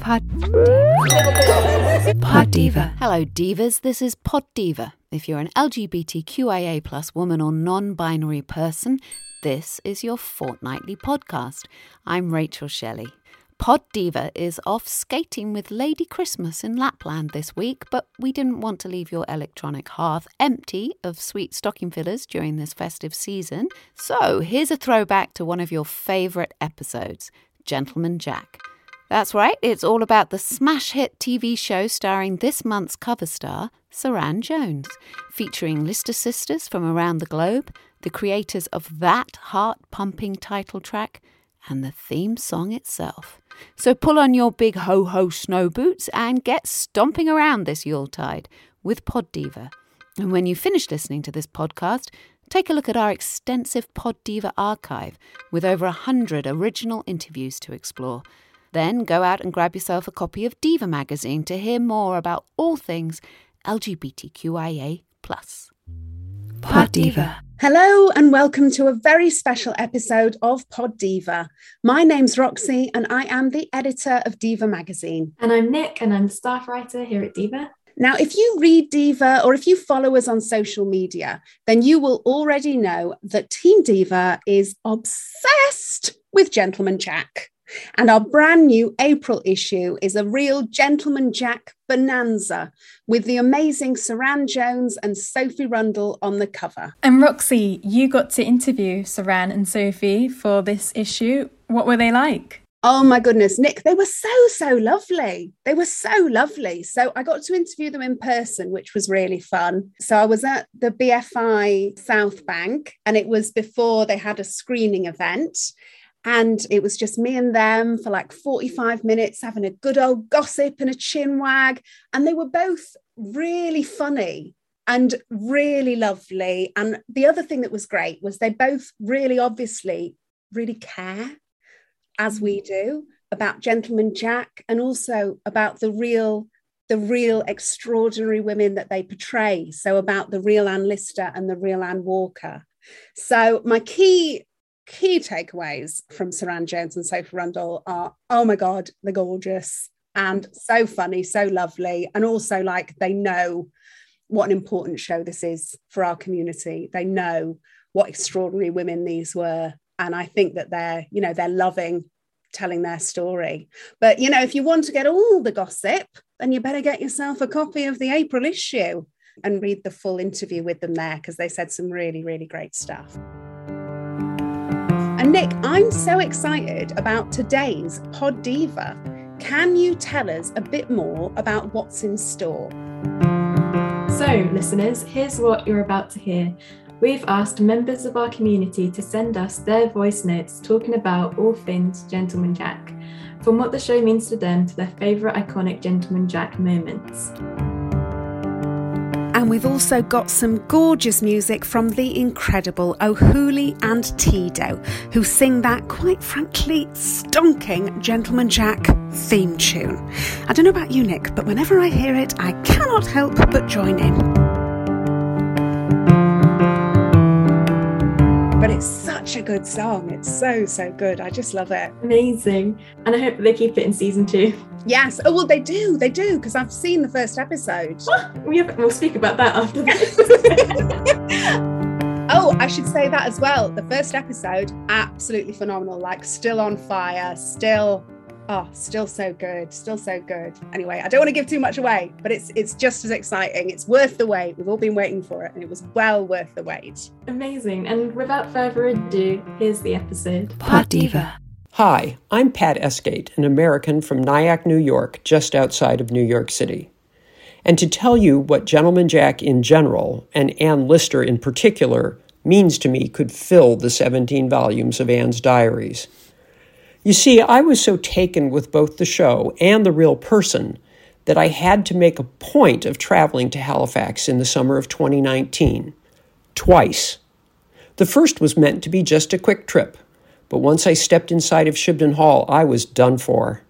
Pod, Pod Diva. Hello, divas. This is Pod Diva. If you're an LGBTQIA plus woman or non-binary person, this is your fortnightly podcast. I'm Rachel Shelley. Pod Diva is off skating with Lady Christmas in Lapland this week, but we didn't want to leave your electronic hearth empty of sweet stocking fillers during this festive season. So here's a throwback to one of your favourite episodes Gentleman Jack. That's right, it's all about the smash hit TV show starring this month's cover star, Suranne Jones, featuring Lister sisters from around the globe, the creators of that heart pumping title track, and the theme song itself. So pull on your big ho ho snow boots and get stomping around this Yuletide with Pod Diva. And when you finish listening to this podcast, take a look at our extensive Pod Diva archive with over a hundred original interviews to explore. Then go out and grab yourself a copy of Diva magazine to hear more about all things LGBTQIA. Pod Diva. Hello and welcome to a very special episode of Pod Diva. My name's Roxy and I am the editor of Diva magazine. And I'm Nick and I'm the staff writer here at Diva. Now, if you read Diva or if you follow us on social media, then you will already know that Team Diva is obsessed with Gentleman Jack. And our brand new April issue is a real Gentleman Jack bonanza with the amazing Suranne Jones and Sophie Rundle on the cover. And Roxy, you got to interview Suranne and Sophie for this issue. What were they like? Oh my goodness, Nick, they were so, so lovely. They were so lovely. So I got to interview them in person, which was really fun. So I was at the BFI South Bank and it was before they had a screening event. And it was just me and them for like 45 minutes having a good old gossip and a chin wag. And they were both really funny and really lovely. And the other thing that was great was they both really obviously really care, as we mm. do, about Gentleman Jack and also about the real the real extraordinary women that they portray. So about the real Anne Lister and the real Anne Walker. So my key key takeaways from Suranne Jones and Sophie Rundle are oh my God, they're gorgeous and so funny, so lovely. And also, like, they know what an important show this is for our community. They know what extraordinary women these were. And I think that they're, you know, they're loving telling their story. But, you know, if you want to get all the gossip, then you better get yourself a copy of the April issue and read the full interview with them there because they said some really, really great stuff. Nick, I'm so excited about today's Pod Diva. Can you tell us a bit more about what's in store? So, listeners, here's what you're about to hear. We've asked members of our community to send us their voice notes talking about all things Gentleman Jack, from what the show means to them to their favourite iconic Gentleman Jack moments. We've also got some gorgeous music from the incredible O'Hooley and Tidow, who sing that quite frankly stonking Gentleman Jack theme tune. I don't know about you, Nick, but whenever I hear it, I cannot help but join in. Such a good song. It's so, so good. I just love it. Amazing. And I hope they keep it in season two. Yes. Oh, well, they do. They do, because I've seen the first episode. we'll speak about that after this. oh, I should say that as well. The first episode, absolutely phenomenal. Like, still on fire, still oh still so good still so good. Anyway i don't want to give too much away but it's it's just as exciting. It's worth the wait. We've all been waiting for it and it was well worth the wait. Amazing. And without further ado here's the episode. Pod Diva. Hi i'm pat esgate an american from nyack new york just outside of new york city. And to tell you what gentleman jack in general and ann lister in particular means to me could fill the 17 volumes of anne's diaries you see, I was so taken with both the show and the real person that I had to make a point of traveling to Halifax in the summer of 2019. Twice. The first was meant to be just a quick trip, but once I stepped inside of Shibden Hall, I was done for.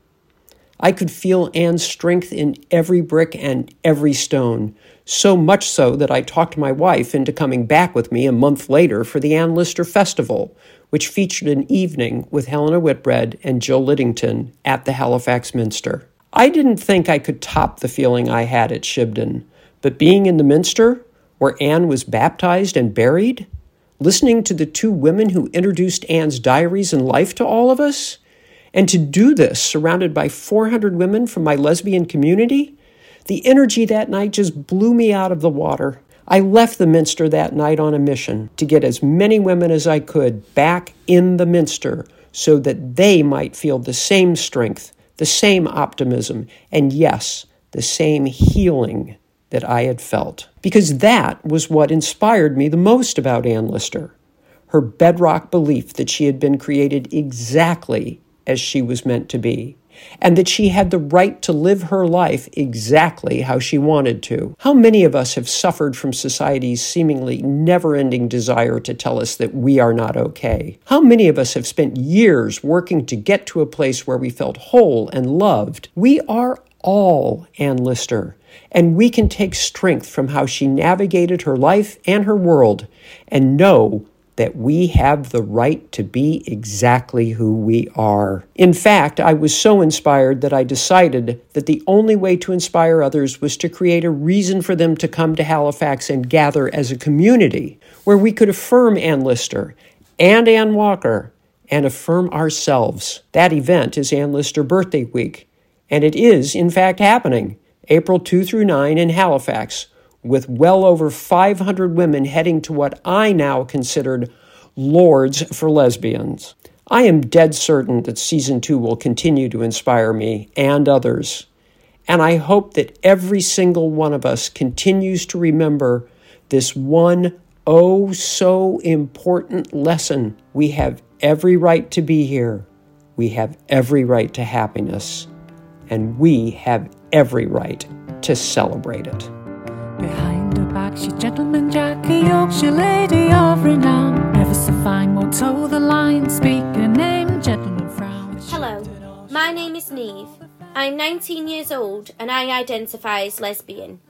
I could feel Anne's strength in every brick and every stone, so much so that I talked my wife into coming back with me a month later for the Ann Lister Festival, which featured an evening with Helena Whitbread and Jill Liddington at the Halifax Minster. I didn't think I could top the feeling I had at Shibden, but being in the Minster, where Anne was baptized and buried, listening to the two women who introduced Anne's diaries and life to all of us, and to do this surrounded by 400 women from my lesbian community, the energy that night just blew me out of the water. I left the Minster that night on a mission to get as many women as I could back in the Minster so that they might feel the same strength, the same optimism, and yes, the same healing that I had felt. Because that was what inspired me the most about Ann Lister her bedrock belief that she had been created exactly as she was meant to be and that she had the right to live her life exactly how she wanted to. How many of us have suffered from society's seemingly never ending desire to tell us that we are not okay? How many of us have spent years working to get to a place where we felt whole and loved? We are all Ann Lister, and we can take strength from how she navigated her life and her world and know that we have the right to be exactly who we are. In fact, I was so inspired that I decided that the only way to inspire others was to create a reason for them to come to Halifax and gather as a community where we could affirm Ann Lister and Ann Walker and affirm ourselves. That event is Ann Lister Birthday Week, and it is, in fact, happening April 2 through 9 in Halifax with well over 500 women heading to what I now considered Lourdes for Lesbians. I am dead certain that season two will continue to inspire me and others. And I hope that every single one of us continues to remember this one oh so important lesson. We have every right to be here. We have every right to happiness. And we have every right to celebrate it. Behind her back, she gentleman Jack, a Yorkshire lady of renown. Ever so fine, will toe the line, speak a name, gentleman frown. Hello, my name is Neve. I'm 19 years old and I identify as lesbian.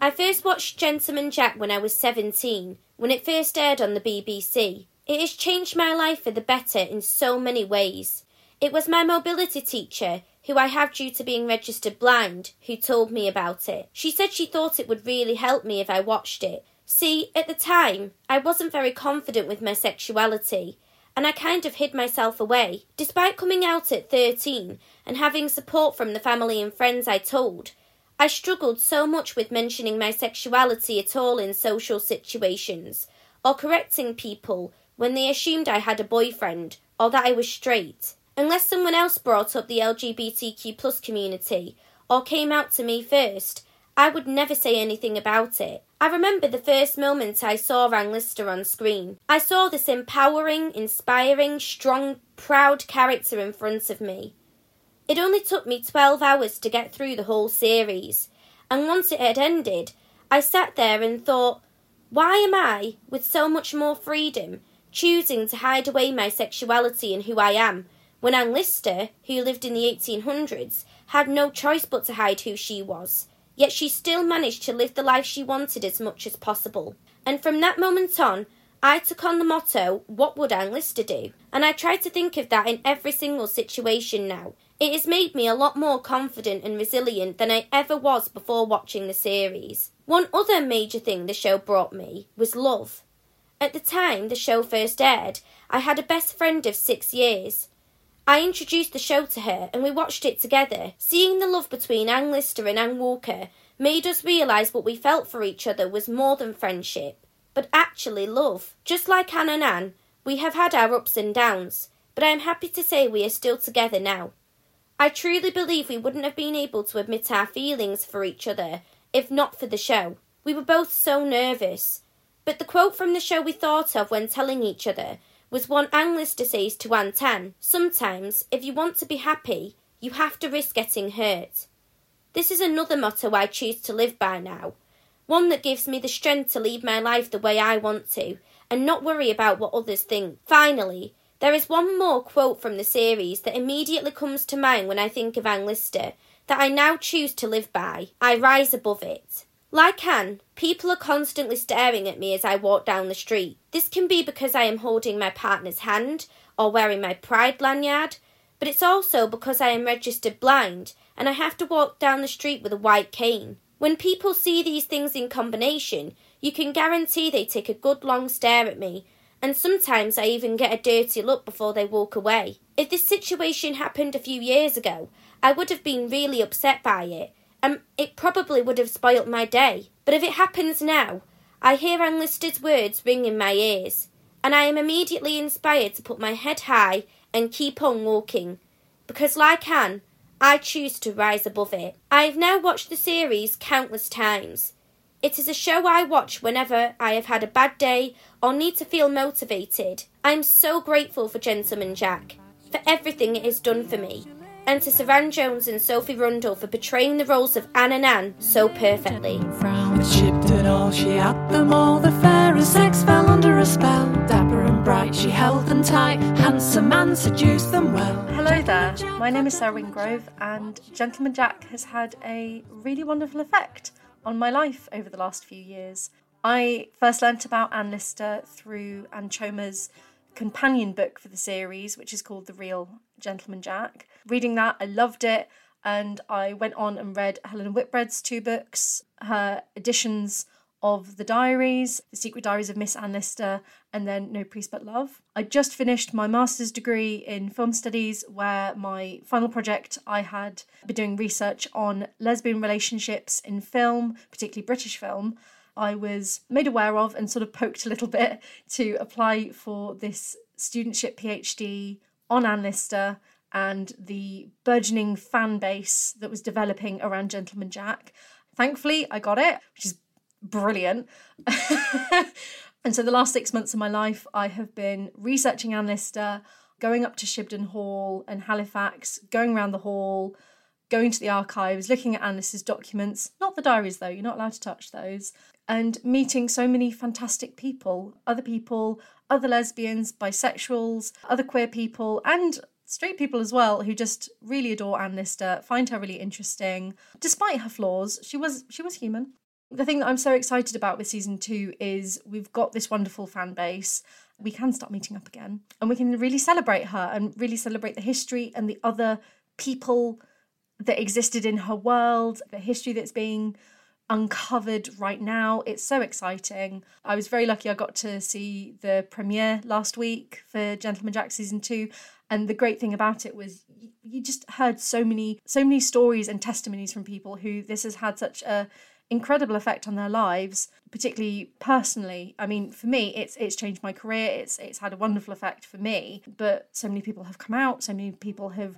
I first watched Gentleman Jack when I was 17, when it first aired on the BBC. It has changed my life for the better in so many ways. It was my mobility teacher who I have due to being registered blind, who told me about it. She said she thought it would really help me if I watched it. See, at the time, I wasn't very confident with my sexuality, and I kind of hid myself away. Despite coming out at 13 and having support from the family and friends I told, I struggled so much with mentioning my sexuality at all in social situations, or correcting people when they assumed I had a boyfriend or that I was straight. Unless someone else brought up the LGBTQ plus community or came out to me first, I would never say anything about it. I remember the first moment I saw Ann Lister on screen. I saw this empowering, inspiring, strong, proud character in front of me. It only took me 12 hours to get through the whole series, and once it had ended, I sat there and thought, why am I, with so much more freedom, choosing to hide away my sexuality and who I am when Ann Lister, who lived in the 1800s, had no choice but to hide who she was. Yet she still managed to live the life she wanted as much as possible. And from that moment on, I took on the motto, What would Ann Lister do? And I try to think of that in every single situation now. It has made me a lot more confident and resilient than I ever was before watching the series. One other major thing the show brought me was love. At the time the show first aired, I had a best friend of six years. I introduced the show to her and we watched it together. Seeing the love between Ann Lister and Ann Walker made us realise what we felt for each other was more than friendship but actually love. Just like Anne and Anne, we have had our ups and downs, but I am happy to say we are still together now. I truly believe we wouldn't have been able to admit our feelings for each other if not for the show. We were both so nervous. But the quote from the show we thought of when telling each other was one Lister says to Aunt Anne Sometimes, if you want to be happy, you have to risk getting hurt. This is another motto I choose to live by now one that gives me the strength to lead my life the way I want to and not worry about what others think. Finally, there is one more quote from the series that immediately comes to mind when I think of Ann Lister that I now choose to live by. I rise above it. Like Anne, people are constantly staring at me as I walk down the street. This can be because I am holding my partner's hand or wearing my pride lanyard, but it's also because I am registered blind and I have to walk down the street with a white cane. When people see these things in combination, you can guarantee they take a good long stare at me, and sometimes I even get a dirty look before they walk away. If this situation happened a few years ago, I would have been really upset by it, and it probably would have spoilt my day. But if it happens now, I hear Ann Lister's words ring in my ears, and I am immediately inspired to put my head high and keep on walking. Because, like Anne, I choose to rise above it. I have now watched the series countless times. It is a show I watch whenever I have had a bad day or need to feel motivated. I am so grateful for Gentleman Jack, for everything it has done for me, and to Suranne Jones and Sophie Rundle for portraying the roles of Anne and Anne so perfectly. she had them all. The fairest sex fell under a spell. Dapper and bright, she held them tight. Handsome man seduced them well. Hello there, my name is Sarah Wingrove, and Gentleman Jack has had a really wonderful effect on my life over the last few years. I first learnt about Ann Lister through Ann Choma's companion book for the series, which is called The Real Gentleman Jack. Reading that, I loved it, and I went on and read Helena Whitbread's two books, her editions of the diaries, The Secret Diaries of Miss Ann Lister, and then No Priest But Love. I just finished my master's degree in film studies, where my final project I had been doing research on lesbian relationships in film, particularly British film. I was made aware of and sort of poked a little bit to apply for this studentship PhD on Ann Lister and the burgeoning fan base that was developing around Gentleman Jack. Thankfully, I got it, which is brilliant. and so the last six months of my life, I have been researching Ann Lister, going up to Shibden Hall and Halifax, going around the hall, going to the archives, looking at Ann Lister's documents, not the diaries though, you're not allowed to touch those, and meeting so many fantastic people, other people, other lesbians, bisexuals, other queer people, and straight people as well who just really adore Ann Lister, find her really interesting. Despite her flaws, she was she was human the thing that I'm so excited about with season two is we've got this wonderful fan base. We can start meeting up again and we can really celebrate her and really celebrate the history and the other people that existed in her world, the history that's being uncovered right now. It's so exciting. I was very lucky I got to see the premiere last week for Gentleman Jack season 2 and the great thing about it was you just heard so many so many stories and testimonies from people who this has had such a incredible effect on their lives, particularly personally. I mean, for me, it's it's changed my career. It's it's had a wonderful effect for me. But so many people have come out. So many people have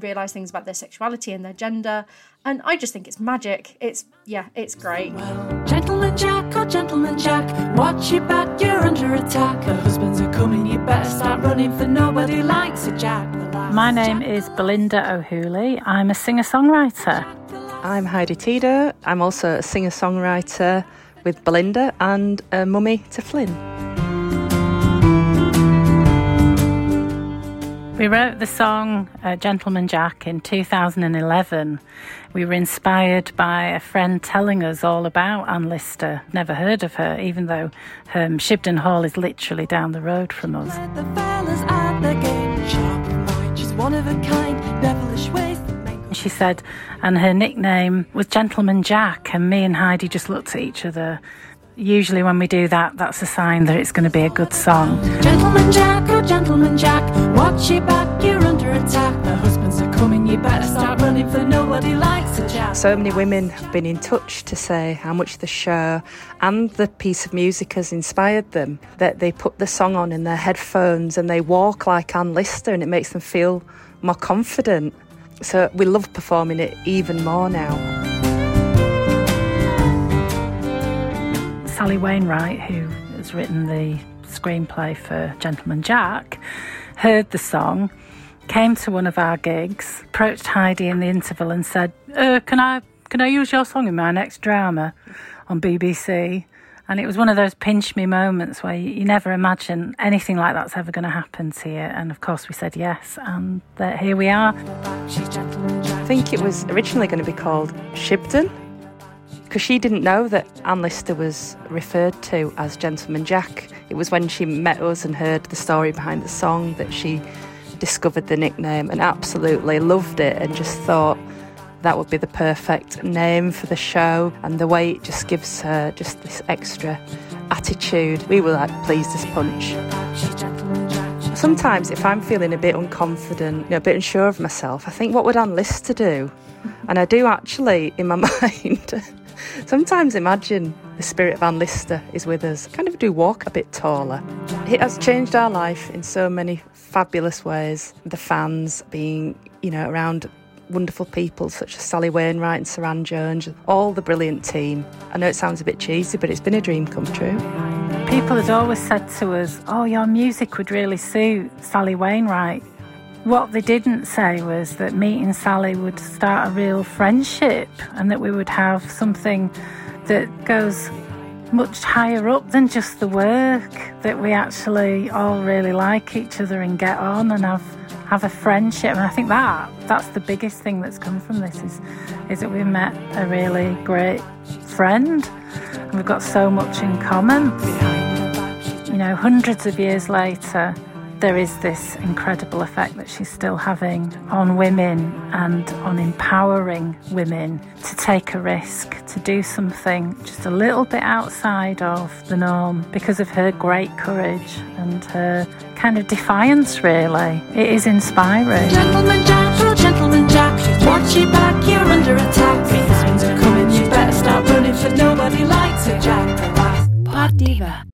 realized things about their sexuality and their gender and i just think it's magic. It's yeah it's great. Well, gentleman jack or gentleman jack watch your back you're under attack. The husbands are coming you better start running for nobody likes a jack my name is belinda o'hooley. I'm a singer-songwriter. I'm Heidi Tidow. I'm also a singer songwriter with Belinda and a mummy to Flynn. We wrote the song uh, Gentleman Jack in 2011. We were inspired by a friend telling us all about Anne Lister. Never heard of her, even though um, Shibden Hall is literally down the road from us. She said, and her nickname was Gentleman Jack, and me and Heidi just looked at each other usually when we do that, that's a sign that it's going to be a good song. Gentleman Jack, oh gentleman Jack, watch your back, you're under attack. The husbands are coming, you better start running for nobody likes a jack. So many women have been in touch to say how much the show and the piece of music has inspired them. That they put the song on in their headphones and they walk like Anne Lister and it makes them feel more confident. So we love performing it even more now. Sally Wainwright, who has written the screenplay for Gentleman Jack, heard the song, came to one of our gigs, approached Heidi in the interval and said, uh, "Can I can I use your song in my next drama on BBC?" And it was one of those pinch me moments where you, you never imagine anything like that's ever going to happen to you. And of course, we said yes, and here we are. I think it was originally going to be called Shibden because she didn't know that Anne Lister was referred to as Gentleman Jack. It was when she met us and heard the story behind the song that she discovered the nickname and absolutely loved it and just thought that would be the perfect name for the show and the way it just gives her just this extra attitude. We were like pleased as punch. Sometimes if I'm feeling a bit unconfident, you know, a bit unsure of myself, I think what would Anne Lister do? And I do actually in my mind Sometimes imagine the spirit of Anne Lister is with us. Kind of do walk a bit taller. It has changed our life in so many fabulous ways. The fans being, you know, around wonderful people such as Sally Wainwright and Suranne Jones, all the brilliant team. I know it sounds a bit cheesy, but it's been a dream come true. People had always said to us, Oh, your music would really suit Sally Wainwright. What they didn't say was that meeting Sally would start a real friendship and that we would have something that goes much higher up than just the work, that we actually all really like each other and get on and have have a friendship. And I think that that's the biggest thing that's come from this is is that we've met a really great friend and we've got so much in common. You know, hundreds of years later, there is this incredible effect that she's still having on women and on empowering women to take a risk, to do something just a little bit outside of the norm because of her great courage and her kind of defiance, really. It is inspiring. Gentleman Jack, oh gentleman Jack, watch your back, you're under attack. These are coming, you better start running for nobody likes a Jack. Pod Diva.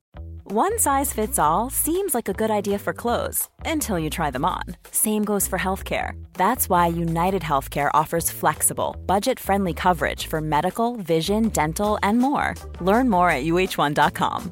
One size fits all seems like a good idea for clothes until you try them on. Same goes for healthcare. That's why United Healthcare offers flexible, budget-friendly coverage for medical, vision, dental, and more. Learn more at uh1.com.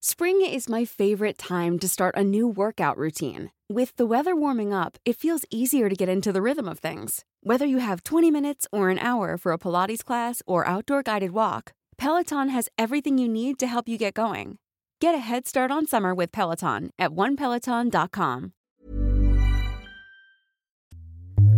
Spring is my favorite time to start a new workout routine. With the weather warming up, it feels easier to get into the rhythm of things. Whether you have 20 minutes or an hour for a Pilates class or outdoor guided walk, Peloton has everything you need to help you get going. Get a head start on summer with Peloton at onepeloton.com.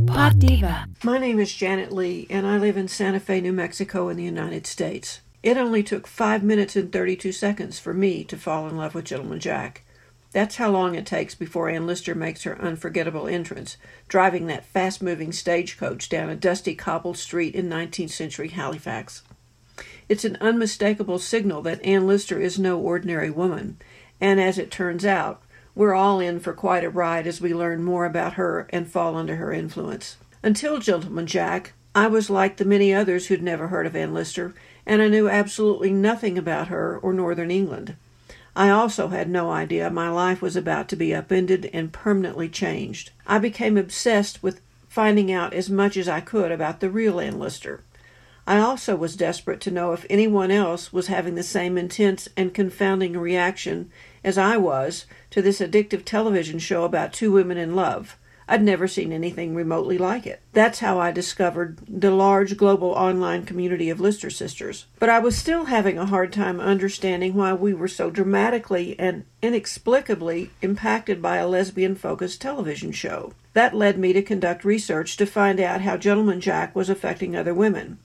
Pod Diva. My name is Janet Lee, and I live in Santa Fe, New Mexico, in the United States. It only took 5 minutes and 32 seconds for me to fall in love with Gentleman Jack. That's how long it takes before Ann Lister makes her unforgettable entrance, driving that fast moving stagecoach down a dusty cobbled street in 19th century Halifax. It's an unmistakable signal that Ann Lister is no ordinary woman, and as it turns out, we're all in for quite a ride as we learn more about her and fall under her influence. Until Gentleman Jack, I was like the many others who'd never heard of Ann Lister, and I knew absolutely nothing about her or Northern England. I also had no idea my life was about to be upended and permanently changed. I became obsessed with finding out as much as I could about the real Ann Lister. I also was desperate to know if anyone else was having the same intense and confounding reaction as I was to this addictive television show about two women in love. I'd never seen anything remotely like it. That's how I discovered the large global online community of Lister sisters. But I was still having a hard time understanding why we were so dramatically and inexplicably impacted by a lesbian focused television show. That led me to conduct research to find out how Gentleman Jack was affecting other women.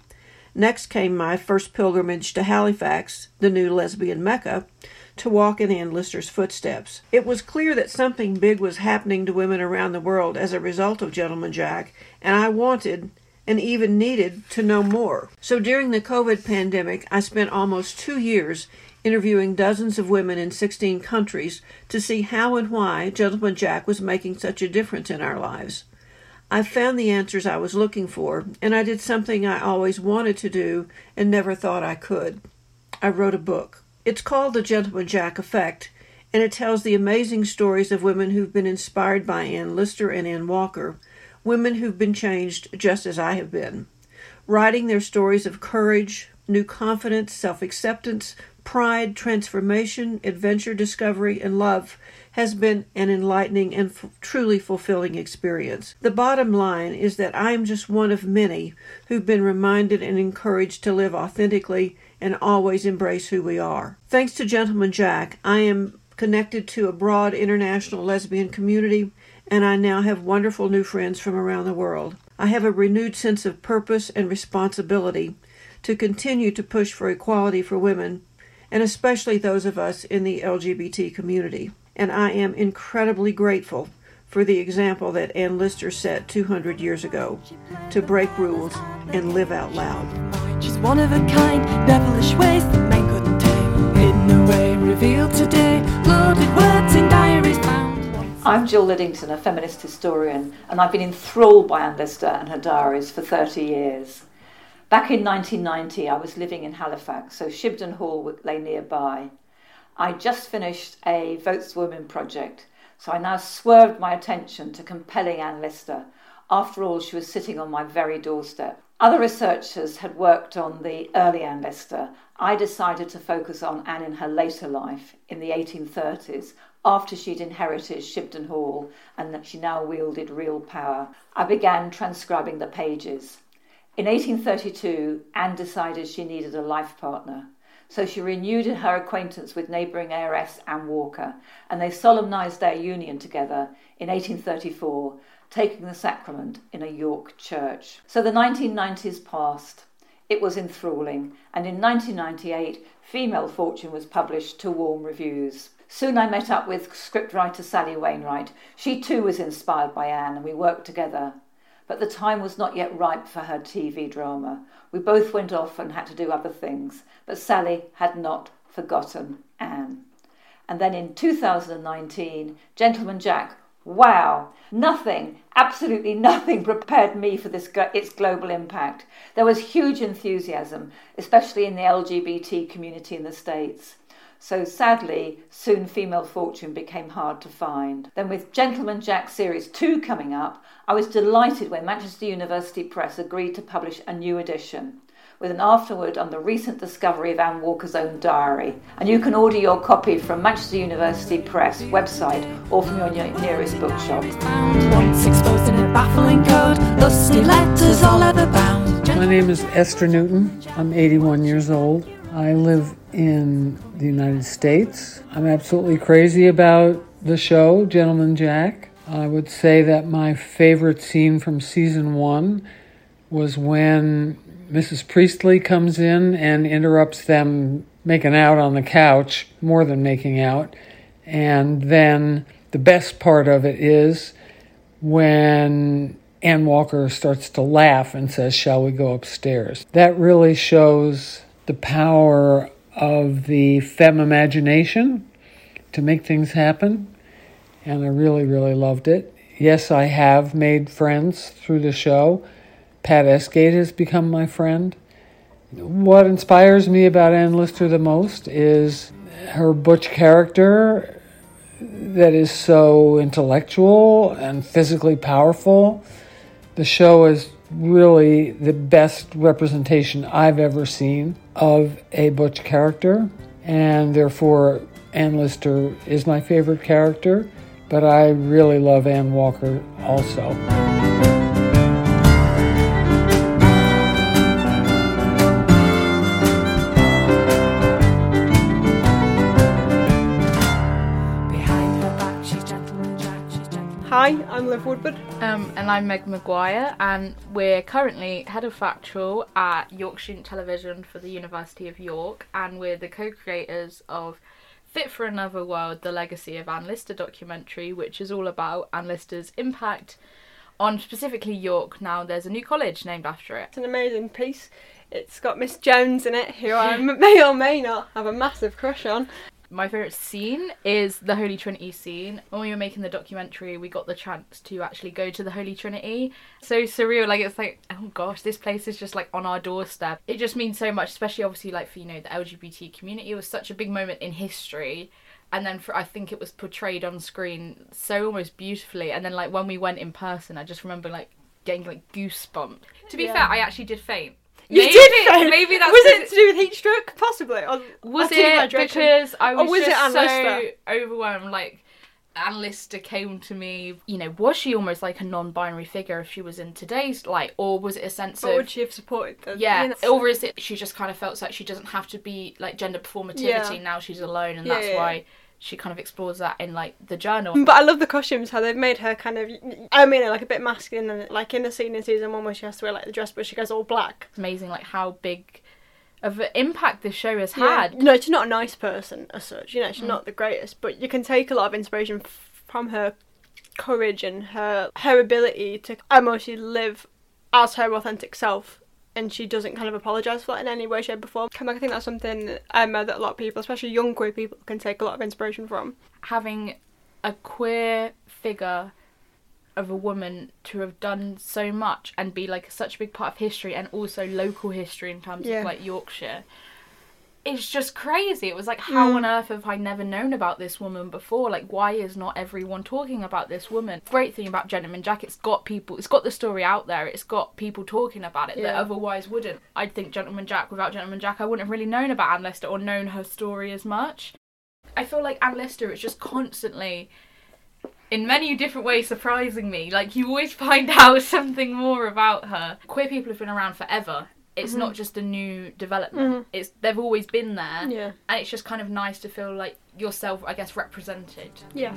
Next came my first pilgrimage to Halifax, the new lesbian Mecca, to walk in Ann Lister's footsteps. It was clear that something big was happening to women around the world as a result of Gentleman Jack, and I wanted and even needed to know more. So during the COVID pandemic, I spent almost two years interviewing dozens of women in 16 countries to see how and why Gentleman Jack was making such a difference in our lives. I found the answers I was looking for, and I did something I always wanted to do and never thought I could. I wrote a book. It's called The Gentleman Jack Effect, and it tells the amazing stories of women who've been inspired by Ann Lister and Ann Walker, women who've been changed just as I have been. Writing their stories of courage, new confidence, self acceptance, pride, transformation, adventure, discovery, and love has been an enlightening and f- truly fulfilling experience. The bottom line is that I am just one of many who've been reminded and encouraged to live authentically and always embrace who we are. Thanks to Gentleman Jack, I am connected to a broad international lesbian community, and I now have wonderful new friends from around the world. I have a renewed sense of purpose and responsibility to continue to push for equality for women, and especially those of us in the LGBT community. And I am incredibly grateful for the example that Ann Lister set 200 years ago to break rules and live out loud. She's one of a kind, devilish ways that men couldn't tame. Hidden away, revealed today, loaded words in diaries bound. I'm Jill Liddington, a feminist historian, and I've been enthralled by Ann Lister and her diaries for 30 years. Back in 1990, I was living in Halifax, so Shibden Hall lay nearby. I just finished a Votes Women project so I now swerved my attention to compelling Ann Lister. After all, she was sitting on my very doorstep. Other researchers had worked on the early Ann Lister. I decided to focus on Anne in her later life, in the 1830s, after she'd inherited Shibden Hall and that she now wielded real power. I began transcribing the pages. In 1832, Anne decided she needed a life partner so she renewed her acquaintance with neighbouring heiress Anne Walker, and they solemnised their union together in 1834, taking the sacrament in a York church. So the 1990s passed. It was enthralling, and in 1998, Female Fortune was published to warm reviews. Soon I met up with scriptwriter Sally Wainwright. She too was inspired by Anne, and we worked together. But the time was not yet ripe for her TV drama. We both went off and had to do other things, but Sally had not forgotten Anne. And then in 2019, Gentleman Jack, wow, nothing, absolutely nothing prepared me for this its global impact. There was huge enthusiasm, especially in the LGBT community in the States. So sadly, soon Female Fortune became hard to find. Then, with Gentleman Jack Series 2 coming up, I was delighted when Manchester University Press agreed to publish a new edition with an afterword on the recent discovery of Anne Walker's own diary. And you can order your copy from Manchester University Press website or from your nearest bookshop. Once exposed in a baffling code, lusty letters all ever bound. My name is Esther Newton. I'm 81 years old. I live in the United States. I'm absolutely crazy about the show, Gentleman Jack. I would say that my favorite scene from season one was when Mrs. Priestley comes in and interrupts them making out on the couch, more than making out. And then the best part of it is when Ann Walker starts to laugh and says, Shall we go upstairs? That really shows the power of the femme imagination to make things happen. And I really, really loved it. Yes, I have made friends through the show. Pat Esgate has become my friend. What inspires me about Ann Lister the most is her butch character that is so intellectual and physically powerful. The show is really the best representation I've ever seen of a butch character, and therefore Ann Lister is my favorite character, but I really love Ann Walker also. Hi, I'm Liv Woodward. Um, and I'm Meg Maguire, and we're currently head of factual at York Student Television for the University of York, and we're the co-creators of Fit for Another World: The Legacy of Ann Lister documentary, which is all about Ann Lister's impact on specifically York. Now, there's a new college named after it. It's an amazing piece. It's got Miss Jones in it, who I may or may not have a massive crush on. My favourite scene is the Holy Trinity scene. When we were making the documentary, we got the chance to actually go to the Holy Trinity. So surreal, like it's like, oh gosh, this place is just like on our doorstep. It just means so much, especially obviously like for you know the LGBT community. It was such a big moment in history. And then for I think it was portrayed on screen so almost beautifully. And then like when we went in person, I just remember like getting like goosebumps. To be Yeah. fair, I actually did faint. You maybe, did faint? Maybe that's was it to do with heat stroke? Possibly. Or, was it because I was, was just so overwhelmed? Like Ann Lister came to me. You know, was she almost like a non-binary figure if she was in today's light, or was it a sense of would she have supported the yeah, you know- or is it she just kind of felt like she doesn't have to be like gender performativity Yeah. now she's alone, and Yeah, that's yeah, why. She kind of explores that in like the journal. But I love the costumes, how they've made her kind of, I mean, like a bit masculine, and like in the scene in season one where she has to wear like the dress, but she goes all black. It's amazing, like how big of an impact this show has Yeah. had. No, she's not a nice person as such. You know, she's Mm. not the greatest, but you can take a lot of inspiration f- from her courage and her her ability to emotionally live as her authentic self. And she doesn't kind of apologise for that in any way, shape, or form. I think that's something um, that a lot of people, especially young queer people, can take a lot of inspiration from. having a queer figure of a woman to have done so much and be like such a big part of history and also local history in terms Yeah. of like Yorkshire. It's just crazy. It was like, how Mm. on earth have I never known about this woman before? Like, why is not everyone talking about this woman? Great thing about Gentleman Jack, it's got people, it's got the story out there, it's got people talking about it that otherwise wouldn't. I think Gentleman Jack, without Gentleman Jack, I wouldn't have really known about Anne Lister or known her story as much. I feel like Anne Lister is just constantly, in many different ways, surprising me. Like you always find out something more about her. Queer people have been around forever. It's Mhm. not just a new development. Mhm. It's they've always been there. Yeah. And it's just kind of nice to feel like yourself, I guess, represented. Yeah.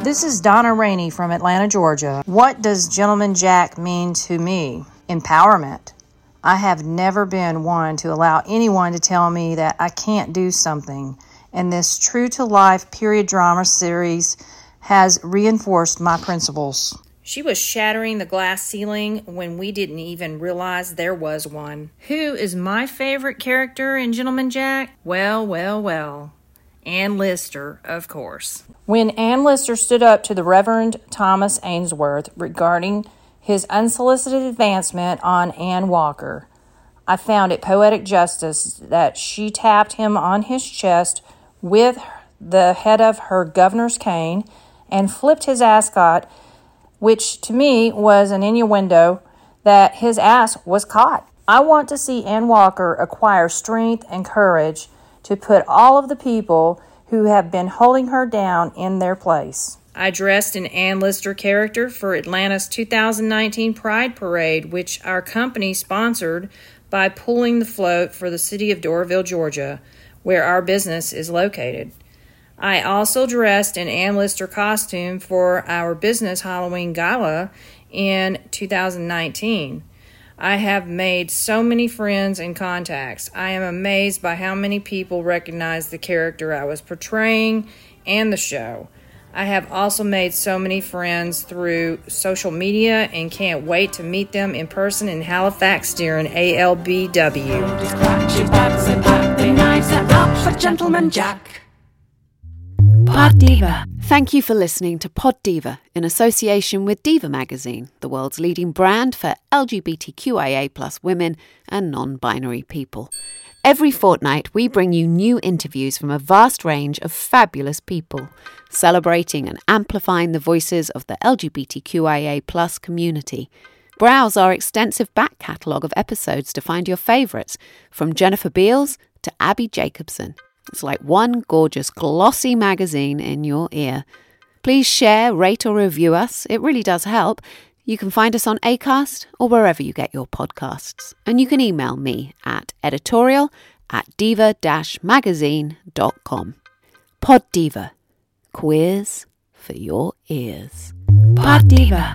This is Donna Raney from Atlanta, Georgia. What does Gentleman Jack mean to me? Empowerment. I have never been one to allow anyone to tell me that I can't do something, and this true to life period drama series has reinforced my principles. She was shattering the glass ceiling when we didn't even realize there was one. Who is my favorite character in Gentleman Jack? Well, well, well. Ann Lister, of course. When Ann Lister stood up to the Reverend Thomas Ainsworth regarding his unsolicited advancement on Ann Walker, I found it poetic justice that she tapped him on his chest with the head of her governor's cane and flipped his ascot, which to me was an innuendo that his ass was caught. I want to see Ann Walker acquire strength and courage to put all of the people who have been holding her down in their place. I dressed an Ann Lister character for Atlanta's 2019 Pride Parade, which our company sponsored by pulling the float for the city of Doraville, Georgia, where our business is located. I also dressed in Ann Lister costume for our business Halloween gala in 2019. I have made so many friends and contacts. I am amazed by how many people recognize the character I was portraying and the show. I have also made so many friends through social media and can't wait to meet them in person in Halifax during ALBW. Pod Diva. Thank you for listening to Pod Diva in association with Diva Magazine, the world's leading brand for LGBTQIA plus women and non binary people. Every fortnight, we bring you new interviews from a vast range of fabulous people, celebrating and amplifying the voices of the LGBTQIA plus community. Browse our extensive back catalogue of episodes to find your favourites, from Jennifer Beals to Abbi Jacobson. It's like one gorgeous, glossy magazine in your ear. Please share, rate, or review us. It really does help. You can find us on ACAST or wherever you get your podcasts. And you can email me at editorial at diva magazine.com. Pod Diva. Queers for your ears. Pod Diva.